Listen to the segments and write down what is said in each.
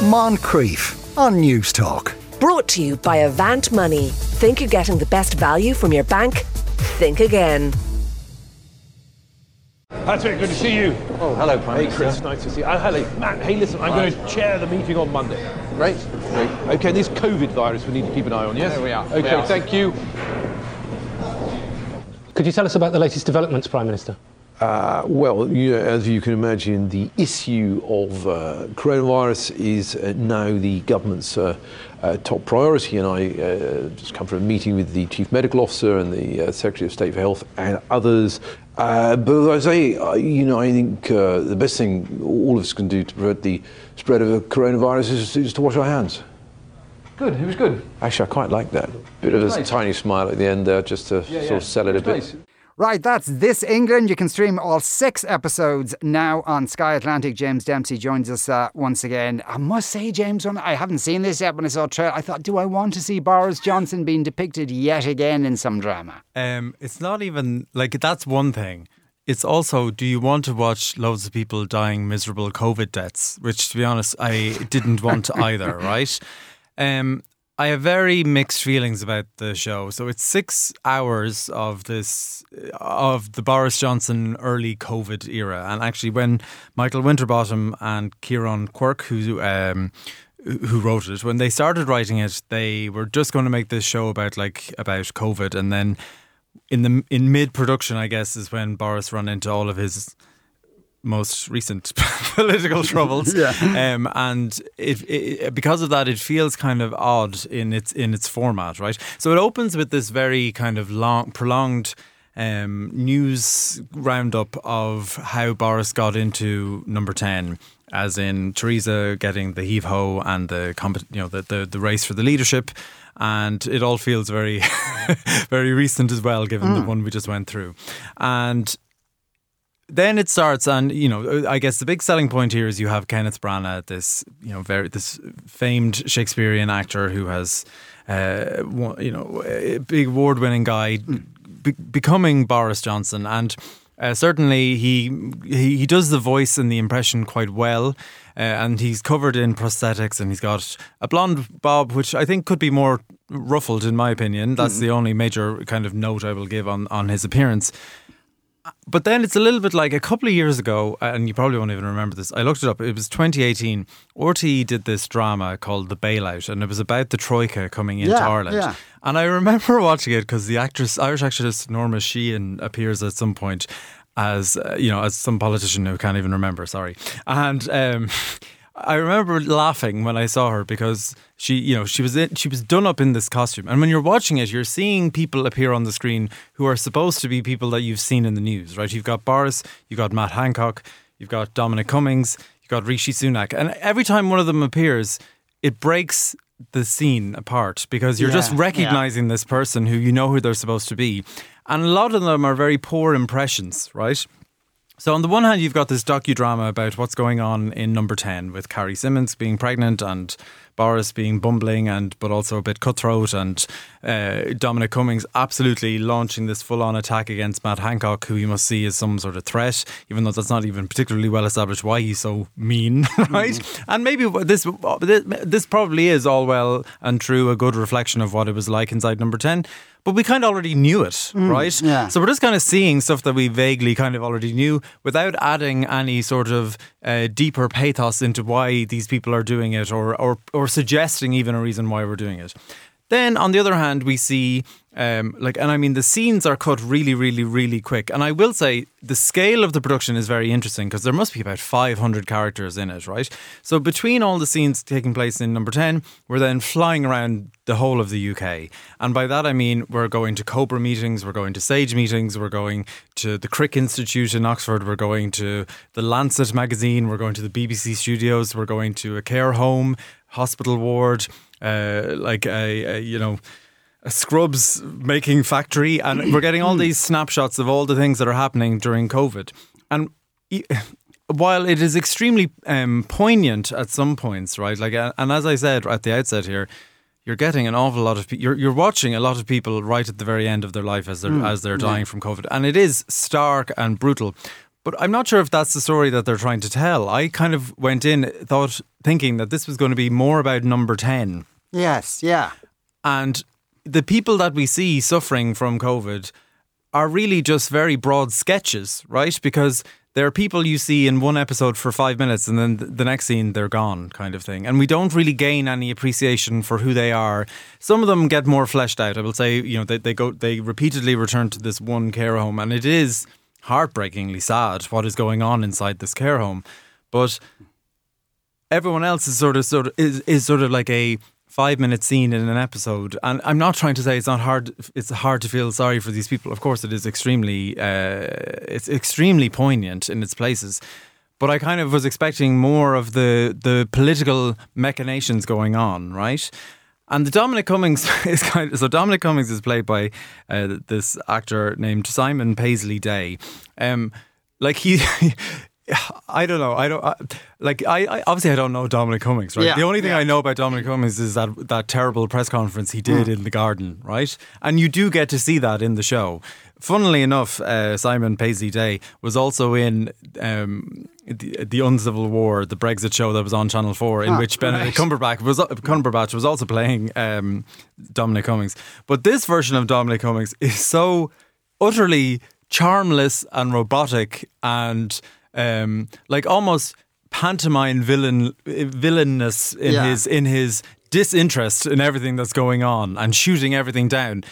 Moncrieff on News Talk. Brought to you by Avant Money. Think you're getting the best value from your bank? Think again. Patrick, good to see you. Oh, hello, Prime Hey, Chris, nice to see you. Oh, hello, Matt. Hey, listen, I'm going to chair the meeting on Monday. Great. Great. Okay, this COVID virus we need to keep an eye on, yes? There we are. Okay, We are. thank you. Could you tell us about the latest developments, Prime Minister? Uh, well, you know, as you can imagine, the issue of uh, coronavirus is uh, now the government's uh, uh, top priority. And I uh, just come from a meeting with the Chief Medical Officer and the uh, Secretary of State for Health and others. Uh, but as I say, uh, you know, I think uh, the best thing all of us can do to prevent the spread of the coronavirus is, is to wash our hands. Good. It was good. Actually, I quite like that. Bit of a Nice. tiny smile at the end there, just to Yeah, sort yeah. of sell it a bit. nice. Right, that's This England. You can stream all six episodes now on Sky Atlantic. James Dempsey joins us uh, once again. I must say, James, when I haven't seen this yet. When I saw trailer, I thought, do I want to see Boris Johnson being depicted yet again in some drama? Um, it's not even like that's one thing. It's also, do you want to watch loads of people dying miserable COVID deaths? Which, to be honest, I didn't want either. Right? Um, I have very mixed feelings about the show. So it's six hours of this of the Boris Johnson early COVID era, and actually when Michael Winterbottom and Kieron Quirke, who um, who wrote it, when they started writing it, they were just going to make this show about like about COVID, and then in the in mid production, I guess, is when Boris ran into all of his most recent political troubles. Yeah. Um, and it, it because of that, it feels kind of odd in its in its format, right? So it opens with this very kind of long, prolonged. Um, news roundup of how Boris got into number ten, as in Theresa getting the heave ho and the you know the, the the race for the leadership, and it all feels very very recent as well, given the one we just went through, and then it starts, and you know, I guess the big selling point here is you have Kenneth Branagh, this you know, very this famed Shakespearean actor who has, uh, you know, a big award-winning guy, be- becoming Boris Johnson, and uh, certainly he, he he does the voice and the impression quite well. Uh, and he's covered in prosthetics, and he's got a blonde bob, which I think could be more ruffled, in my opinion. That's the only major kind of note I will give on on his appearance. But then it's a little bit like a couple of years ago, and you probably won't even remember this. I looked it up. It was 2018. RTE did this drama called The Bailout, and it was about the Troika coming into Yeah, Ireland. yeah. And I remember watching it because the actress, Irish actress Norma Sheehan, appears at some point as uh, you know as some politician who can't even remember. Sorry, and. Um, I remember laughing when I saw her because she, you know, she was in, she was done up in this costume, and when you're watching it, you're seeing people appear on the screen who are supposed to be people that you've seen in the news, right? You've got Boris, you've got Matt Hancock, you've got Dominic Cummings, you've got Rishi Sunak, and every time one of them appears, it breaks the scene apart because you're just Yeah, recognizing this person who you know who they're supposed to be, and a lot of them are very poor impressions, right? So on the one hand, you've got this docudrama about what's going on in Number Ten with Carrie Symonds being pregnant and Boris being bumbling and but also a bit cutthroat and uh, Dominic Cummings absolutely launching this full-on attack against Matt Hancock, who you must see as some sort of threat, even though that's not even particularly well established why he's so mean, right? And maybe this this probably is all well and true, a good reflection of what it was like inside Number Ten. But we kind of already knew it, right? yeah. So we're just kind of seeing stuff that we vaguely kind of already knew without adding any sort of uh, deeper pathos into why these people are doing it or, or, or suggesting even a reason why we're doing it. Then, on the other hand, we see, um, like, and I mean, the scenes are cut really, really, really quick. And I will say the scale of the production is very interesting because there must be about 500 characters in it, right? So, between all the scenes taking place in number 10, we're then flying around the whole of the UK. And by that, I mean, we're going to Cobra meetings, we're going to SAGE meetings, we're going to the Crick Institute in Oxford, we're going to the Lancet magazine, we're going to the BBC studios, we're going to a care home, hospital ward, uh, like a, a you know scrubs making factory, and we're getting all these snapshots of all the things that are happening during COVID. And while it is extremely um, poignant at some points, right? Like, and as I said at the outset here, you're getting an awful lot of people. You're, you're watching a lot of people right at the very end of their life as they're as they're dying from COVID, and it is stark and brutal. But I'm not sure if that's the story that they're trying to tell. I kind of went in thought thinking that this was going to be more about number 10 Yes, yeah. and the people that we see suffering from COVID are really just very broad sketches, right? Because there are people you see in one episode for five minutes and then the next scene they're gone, kind of thing. And we don't really gain any appreciation for who they are. Some of them get more fleshed out. I will say, you know, they, they go, they repeatedly return to this one care home, and it is heartbreakingly sad what is going on inside this care home. But everyone else is sort of sort of is, is sort of like a five minute scene in an episode and i'm not trying to say it's not hard it's hard to feel sorry for these people of course it is extremely uh, it's extremely poignant in its places but i kind of was expecting more of the the political machinations going on right and the Dominic Cummings is kind of so Dominic Cummings is played by uh, this actor named Simon Paisley Day. Um, like he, I don't know. I don't I, like. I, I obviously I don't know Dominic Cummings. Right. Yeah, the only thing yeah. I know about Dominic Cummings is that that terrible press conference he did in the garden. Right. And you do get to see that in the show. Funnily enough, uh, Simon Paisley Day was also in um, the, the Uncivil War, the Brexit show that was on Channel Four, in Ah, which Benedict right. Cumberbatch was Cumberbatch was also playing um, Dominic Cummings. But this version of Dominic Cummings is so utterly charmless and robotic and um, like almost pantomime villain villainous in Yeah. his in his disinterest in everything that's going on and shooting everything down.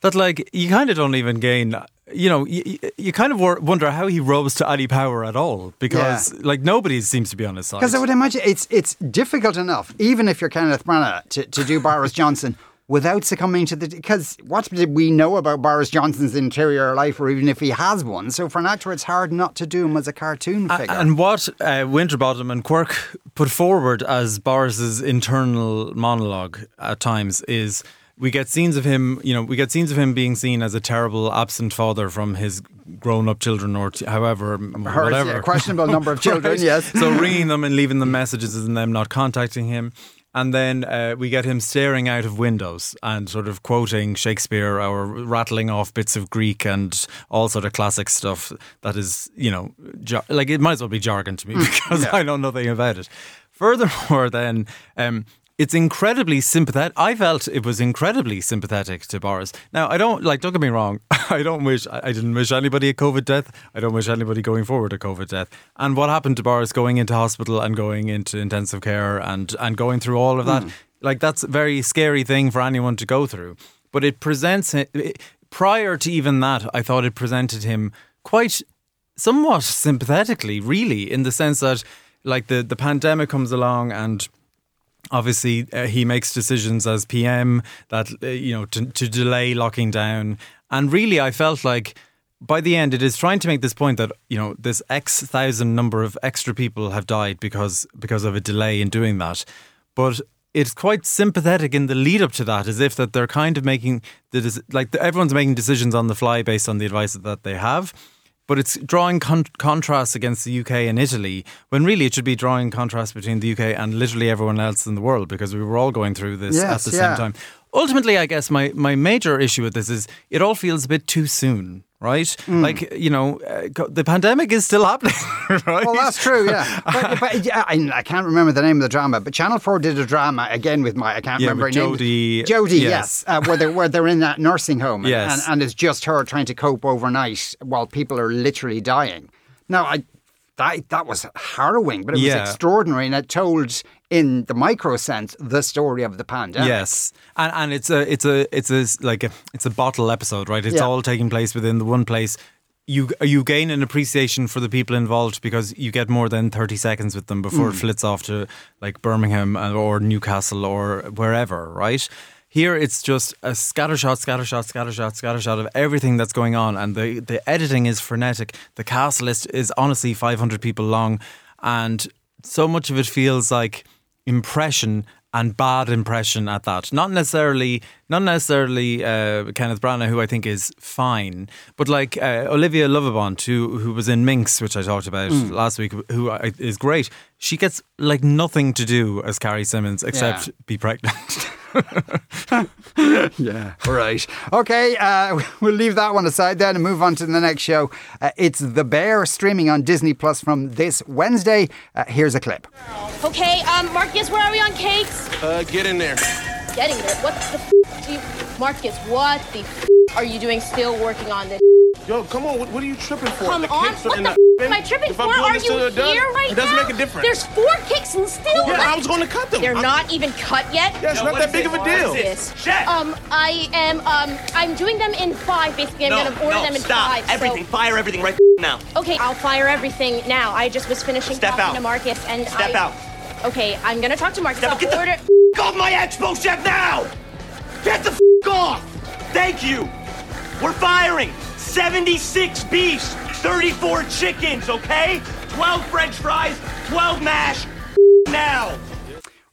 That like you kind of don't even gain. You know, you, you kind of wonder how he rose to any power at all because like nobody seems to be on his side. Because I would imagine it's it's difficult enough, even if you're Kenneth Branagh, to, to do Boris Johnson without succumbing to the. Because what did we know about Boris Johnson's interior life, or even if he has one? So for an actor, it's hard not to do him as a cartoon figure. And what uh, Winterbottom and Quirke put forward as Boris's internal monologue at times is we get scenes of him, you know, we get scenes of him being seen as a terrible absent father from his grown-up children or t- however, Hers, whatever. yeah, questionable number of children, Right. yes. So ringing them and leaving them messages and them not contacting him. And then uh, we get him staring out of windows and sort of quoting Shakespeare or rattling off bits of Greek and all sort of classic stuff that is, you know, jar- like it might as well be jargon to me because I know nothing about it. Furthermore, then, um, it's incredibly sympathetic. I felt it was incredibly sympathetic to Boris. Now, I don't like. Don't get me wrong. I don't wish. I didn't wish anybody a COVID death. I don't wish anybody going forward a COVID death. And what happened to Boris going into hospital and going into intensive care and and going through all of that? Hmm. Like that's a very scary thing for anyone to go through. But it presents it- prior to even that. I thought it presented him quite somewhat sympathetically, really, in the sense that like the the pandemic comes along and obviously uh, he makes decisions as PM that uh, you know to, to delay locking down. And really I felt like by the end it is trying to make this point that you know this x thousand number of extra people have died because because of a delay in doing that. But it's quite sympathetic in the lead up to that as if that they're kind of making the like everyone's making decisions on the fly based on the advice that they have but it's drawing con- contrasts against the UK and Italy when really it should be drawing contrasts between the UK and literally everyone else in the world because we were all going through this at the yeah. same time. Ultimately, I guess my, my major issue with this is it all feels a bit too soon, right? Mm. Like, you know, uh, the pandemic is still happening, right? Well, that's true, yeah. But, but yeah, I, I can't remember the name of the drama, but Channel Four did a drama again with my I can't Yeah, remember her name. Jodie- Jodie, yes. yes, uh, where they where they're in that nursing home, and- Yes. and, and it's just her trying to cope overnight while people are literally dying. Now, I that that was harrowing, but it was Yeah. extraordinary, and it told in the micro sense the story of the pandemic. Yes, and and it's a it's a it's a like a, it's a bottle episode, right? It's Yeah. all taking place within the one place. You you gain an appreciation for the people involved because you get more than thirty seconds with them before it flits off to like Birmingham uh, or Newcastle or wherever, right? Here it's just a scattershot, scattershot, scattershot, scattershot of everything that's going on, and the the editing is frenetic. The cast list is honestly five hundred people long, and so much of it feels like impression and bad impression at that. Not necessarily, not necessarily uh, Kenneth Branagh, who I think is fine, but like uh, Olivia Lovibond, who who was in Minx, which I talked about last week, who is great. She gets like nothing to do as Carrie Symonds except Yeah. be pregnant. yeah, right. Okay, uh, we'll leave that one aside then and move on to the next show. Uh, it's The Bear streaming on Disney Plus from this Wednesday. Uh, here's a clip. Okay, um, Marcus, where are we on cakes? Uh, get in there. Getting there. What the f- do you, Marcus? What the f- are you doing? Still working on this? Yo, come on. What, what are you tripping for? Come the on. kicks What in the the f- am I tripping if for? Are you till they're done, here right now? It doesn't now? make a difference. There's four kicks and still. yeah, left. I was going to cut them. They're I'm- not even cut yet. Yeah, it's not that big of a deal. Yes. Um, I am. Um, I'm doing them in five. Basically, I'm no, gonna order no, them in stop. five. so- Everything. Fire everything right now. Okay, I'll fire everything now. I just was finishing Step talking out. to Marcus and I. Step I, out. Okay, I'm gonna talk to Marcus. Step I'll out. Get the f- off my expo chef now! Get the f- off! Thank you. We're firing 76 beefs, 34 chickens, okay? 12 French fries, 12 mash. Now.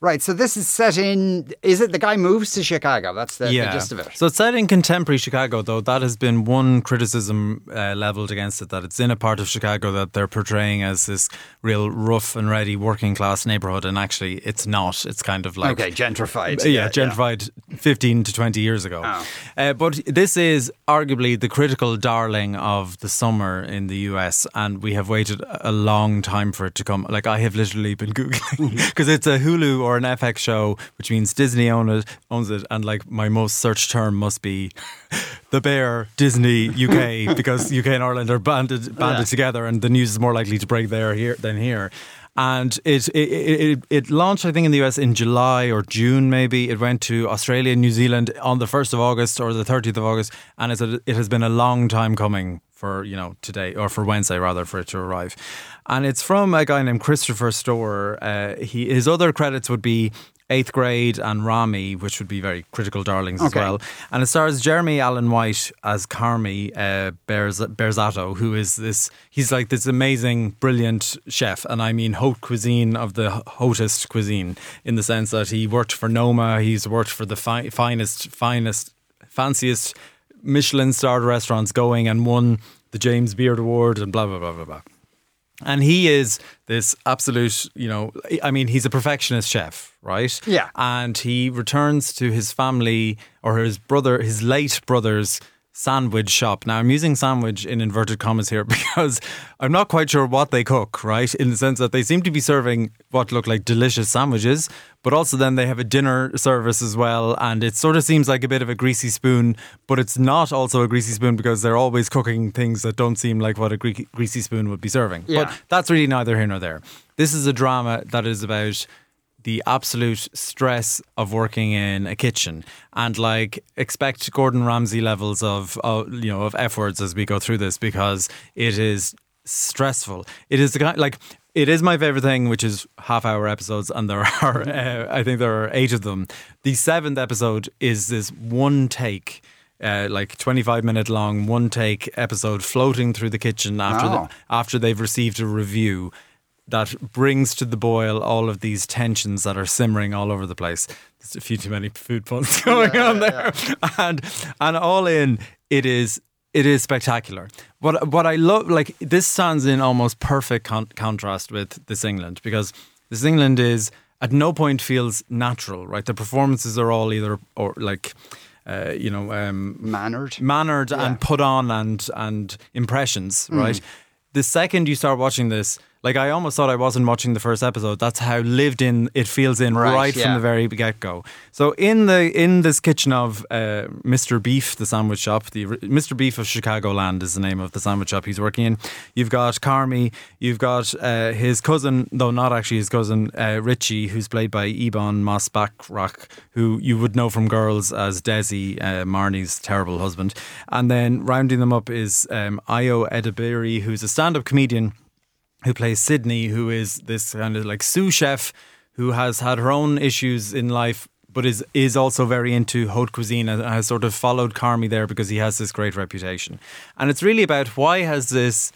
Right, so this is set in. Is it the guy moves to Chicago? That's the, the gist of it. So it's set in contemporary Chicago, though. That has been one criticism uh, leveled against it that it's in a part of Chicago that they're portraying as this real rough and ready working class neighborhood, and actually it's not. It's kind of like okay, gentrified. yeah, gentrified 15 to 20 years ago. Oh. Uh, but this is arguably the critical darling of the summer in the US, and we have waited a long time for it to come. Like, I have literally been Googling because it's a Hulu or an FX show, which means Disney own it, owns it, and like my most searched term must be the Bear Disney UK because UK and Ireland are banded banded Yeah. together, and the news is more likely to break there here than here. And it, it it it launched, I think, in the US in July or June, maybe. It went to Australia New Zealand on the first of August or the thirtieth of August, and it's a, it has been a long time coming for you know today or for Wednesday rather for it to arrive. And it's from a guy named Christopher Storer. Uh, he his other credits would be Eighth Grade and Ramy, which would be very critical darlings as well. And it stars Jeremy Allen White as Carmy uh, Berz- Berzatto, who is this, he's like this amazing, brilliant chef. And I mean, haute cuisine of the hotest cuisine in the sense that he worked for Noma, he's worked for the fi- finest, finest, fanciest Michelin starred restaurants going and won the James Beard Award and blah, blah, blah, blah, blah. And he is this absolute, you know, I mean, he's a perfectionist chef, right? Yeah. And he returns to his family or his brother, his late brother's sandwich shop. Now, I'm using sandwich in inverted commas here because I'm not quite sure what they cook, right? In the sense that they seem to be serving what look like delicious sandwiches, but also then they have a dinner service as well. And it sort of seems like a bit of a greasy spoon, but it's not also a greasy spoon because they're always cooking things that don't seem like what a greasy spoon would be serving. Yeah. But that's really neither here nor there. This is a drama that is about the absolute stress of working in a kitchen and like expect Gordon Ramsay levels of, of you know of F words as we go through this because it is stressful. It is the kind like it is my favorite thing, which is half hour episodes, and there are uh, I think there are eight of them. The seventh episode is this one take. Uh, like 25 minute long one take episode floating through the kitchen after Oh. the, after they've received a review that brings to the boil all of these tensions that are simmering all over the place. There's a few too many food puns going on there, and and all in it is it is spectacular. What what I love like this stands in almost perfect con- contrast with this England because this England is at no point feels natural. Right, the performances are all either or like. Uh, you know, um, Mannered. mannered and put on and and impressions, right? The second you start watching this, like I almost thought I wasn't watching the first episode. That's how lived in it feels in Right, right, yeah. from the very get go. So in the in this kitchen of uh, Mr. Beef, the sandwich shop, the Mr. Beef of Chicagoland is the name of the sandwich shop he's working in. You've got Carmy, you've got uh, his cousin, though not actually his cousin, uh, Richie, who's played by Ebon Moss Bachrach, who you would know from Girls as Desi, uh, Marnie's terrible husband. And then rounding them up is um, Ayo Edebiri, who's a stand-up comedian who plays Sydney, who is this kind of like sous chef who has had her own issues in life, but is is also very into haute cuisine and has sort of followed Carmy there because he has this great reputation. And it's really about why has this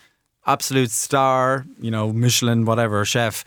absolute star, you know, Michelin, whatever chef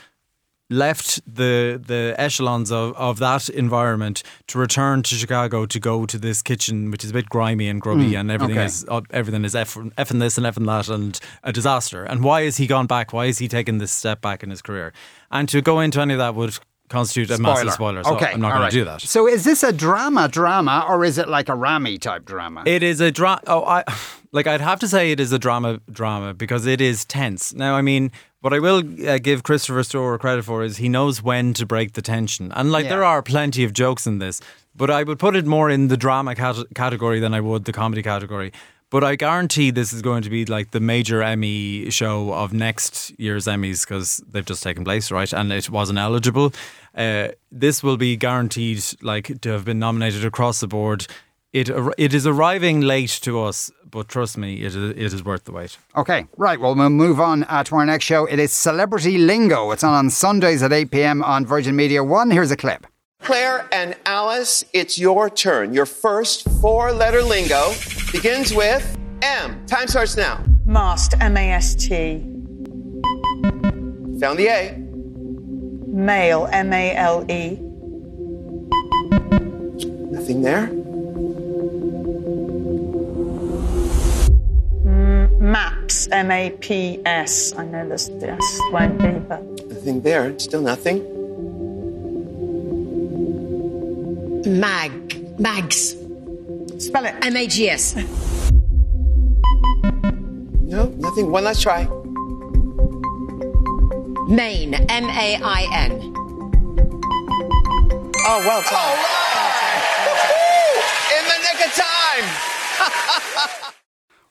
left the the echelons of, of that environment to return to Chicago to go to this kitchen which is a bit grimy and grubby mm, and everything okay. is everything is effing this and effing that and a disaster. And why has he gone back? Why has he taken this step back in his career? And to go into any of that would constitute a massive spoiler. So okay, I'm not going right. to do that. So is this a drama drama or is it like a Ramy type drama? It is a drama. Oh, I like. I'd have to say it is a drama drama because it is tense. Now, I mean, what I will uh, give Christopher Storer credit for is he knows when to break the tension, and like Yeah. there are plenty of jokes in this, but I would put it more in the drama cat- category than I would the comedy category. But I guarantee this is going to be like the major Emmy show of next year's Emmys because they've just taken place, right? And it wasn't eligible. Uh, this will be guaranteed, like, to have been nominated across the board. It it is arriving late to us, but trust me, it is, it is worth the wait. Okay, right. Well, we'll move on uh, to our next show. It is Celebrity Lingo. It's on on Sundays at 8 p.m. on Virgin Media 1. Here's a clip. Claire and Alice, it's your turn. Your first four letter lingo begins with M. Time starts now. Mast, M A S T. Found the A. Male, M A L E. Nothing there. Maps, M A P S. I know this, this won't be, but. Nothing there. Still nothing. Mag. Mags. Spell it. M A G S. No, nothing. One last try. Main. M A I N. Oh, well oh, done. In the nick of time.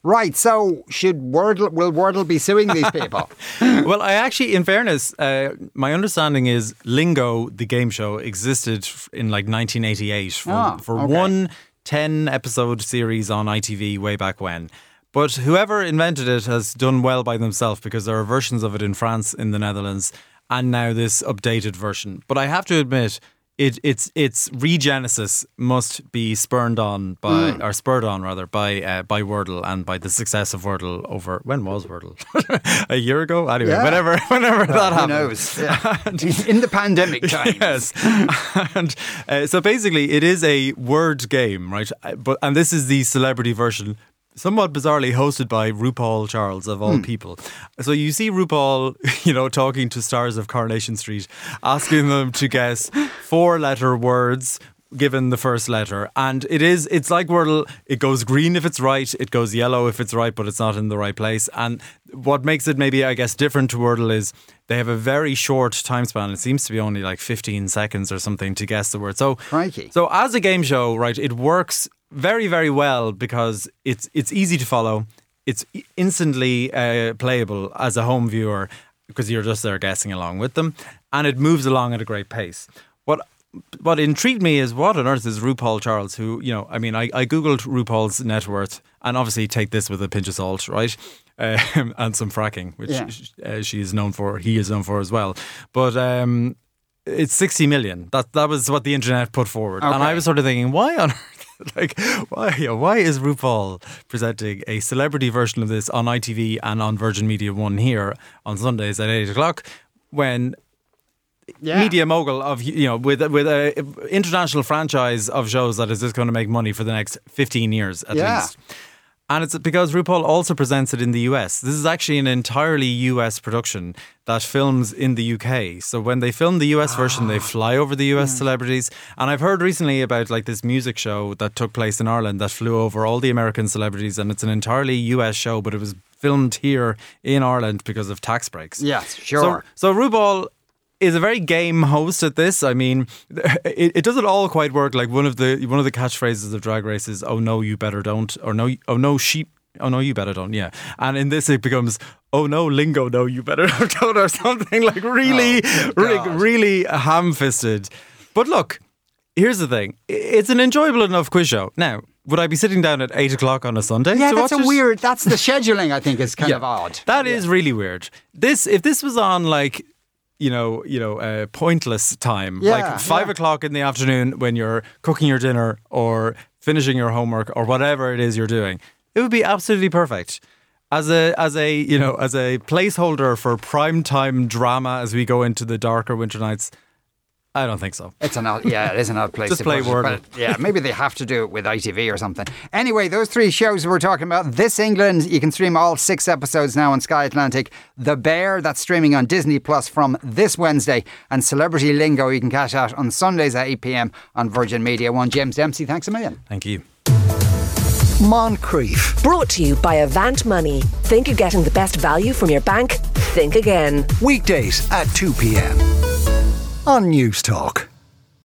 Right, so should Wordle, will Wordle be suing these people? well, I actually, in fairness, uh, my understanding is Lingo, the game show, existed in like 1988 for, Ah, for okay. one 10 episode series on ITV way back when. But whoever invented it has done well by themselves because there are versions of it in France, in the Netherlands, and now this updated version. But I have to admit, it, its its regenesis must be spurned on by Mm. or spurred on rather by uh, by Wordle and by the success of Wordle over when was Wordle a year ago anyway Yeah. whenever whenever Well, that who happened knows? Yeah. In the pandemic times. yes and uh, so basically it is a word game right Uh, but and this is the celebrity version somewhat bizarrely hosted by RuPaul Charles of all Hmm. people. So you see RuPaul you know talking to stars of Coronation Street asking them to guess four letter words given the first letter. And it is it's like Wordle it goes green if it's right it goes yellow if it's right but it's not in the right place. And what makes it maybe I guess different to Wordle is they have a very short time span. It seems to be only like 15 seconds or something to guess the word. So Crikey. so as a game show right it works very very well because it's it's easy to follow it's instantly uh, playable as a home viewer because you're just there guessing along with them and it moves along at a great pace what what intrigued me is what on earth is RuPaul Charles, who, you know, I mean, I, I Googled RuPaul's net worth and obviously take this with a pinch of salt, right? Um, and some fracking, which Yeah. uh, she is known for, he is known for as well. But um, it's 60 million. That, that was what the internet put forward. And I was sort of thinking, why on earth? Like, why, why is RuPaul presenting a celebrity version of this on ITV and on Virgin Media One here on Sundays at eight o'clock when Yeah. media mogul of you know with with a international franchise of shows that is just going to make money for the next 15 years at Yeah. least. And it's because RuPaul also presents it in the US. This is actually an entirely US production that films in the UK. So when they film the US version, they ah. fly over the US celebrities. And I've heard recently about like this music show that took place in Ireland that flew over all the American celebrities and it's an entirely US show, but it was filmed here in Ireland because of tax breaks. Yes, So, sure. so RuPaul is a very game host at this. I mean, it, it doesn't all quite work. Like one of the one of the catchphrases of Drag Race is "Oh no, you better don't," or "No, oh no, sheep." Oh no, you better don't. Yeah, and in this it becomes oh no, lingo. No, you better don't, or something like really, Oh, really, really ham-fisted. But look, here's the thing: it's an enjoyable enough quiz show. Now, would I be sitting down at eight o'clock on a Sunday? Yeah, that's a it? weird. That's the scheduling. I think is kind of odd. That is really weird. This if this was on like you know you know uh, pointless time Yeah, like five yeah. o'clock in the afternoon when you're cooking your dinner or finishing your homework or whatever it is you're doing, it would be absolutely perfect. As a as a you know as a placeholder for prime time drama as we go into the darker winter nights, I don't think so. It's an odd, yeah, it is an odd place Just to play put Wordle. but yeah, maybe they have to do it with ITV or something. Anyway, those three shows we're talking about. This England, you can stream all six episodes now on Sky Atlantic. The Bear, that's streaming on Disney Plus from this Wednesday, and Celebrity Lingo, you can catch out on Sundays at 8 pm on Virgin Media One. James Dempsey, thanks a million. Thank you. Moncrieff. Brought to you by Avant Money. Think you're getting the best value from your bank? Think again. Weekdays at 2 p.m. on News Talk.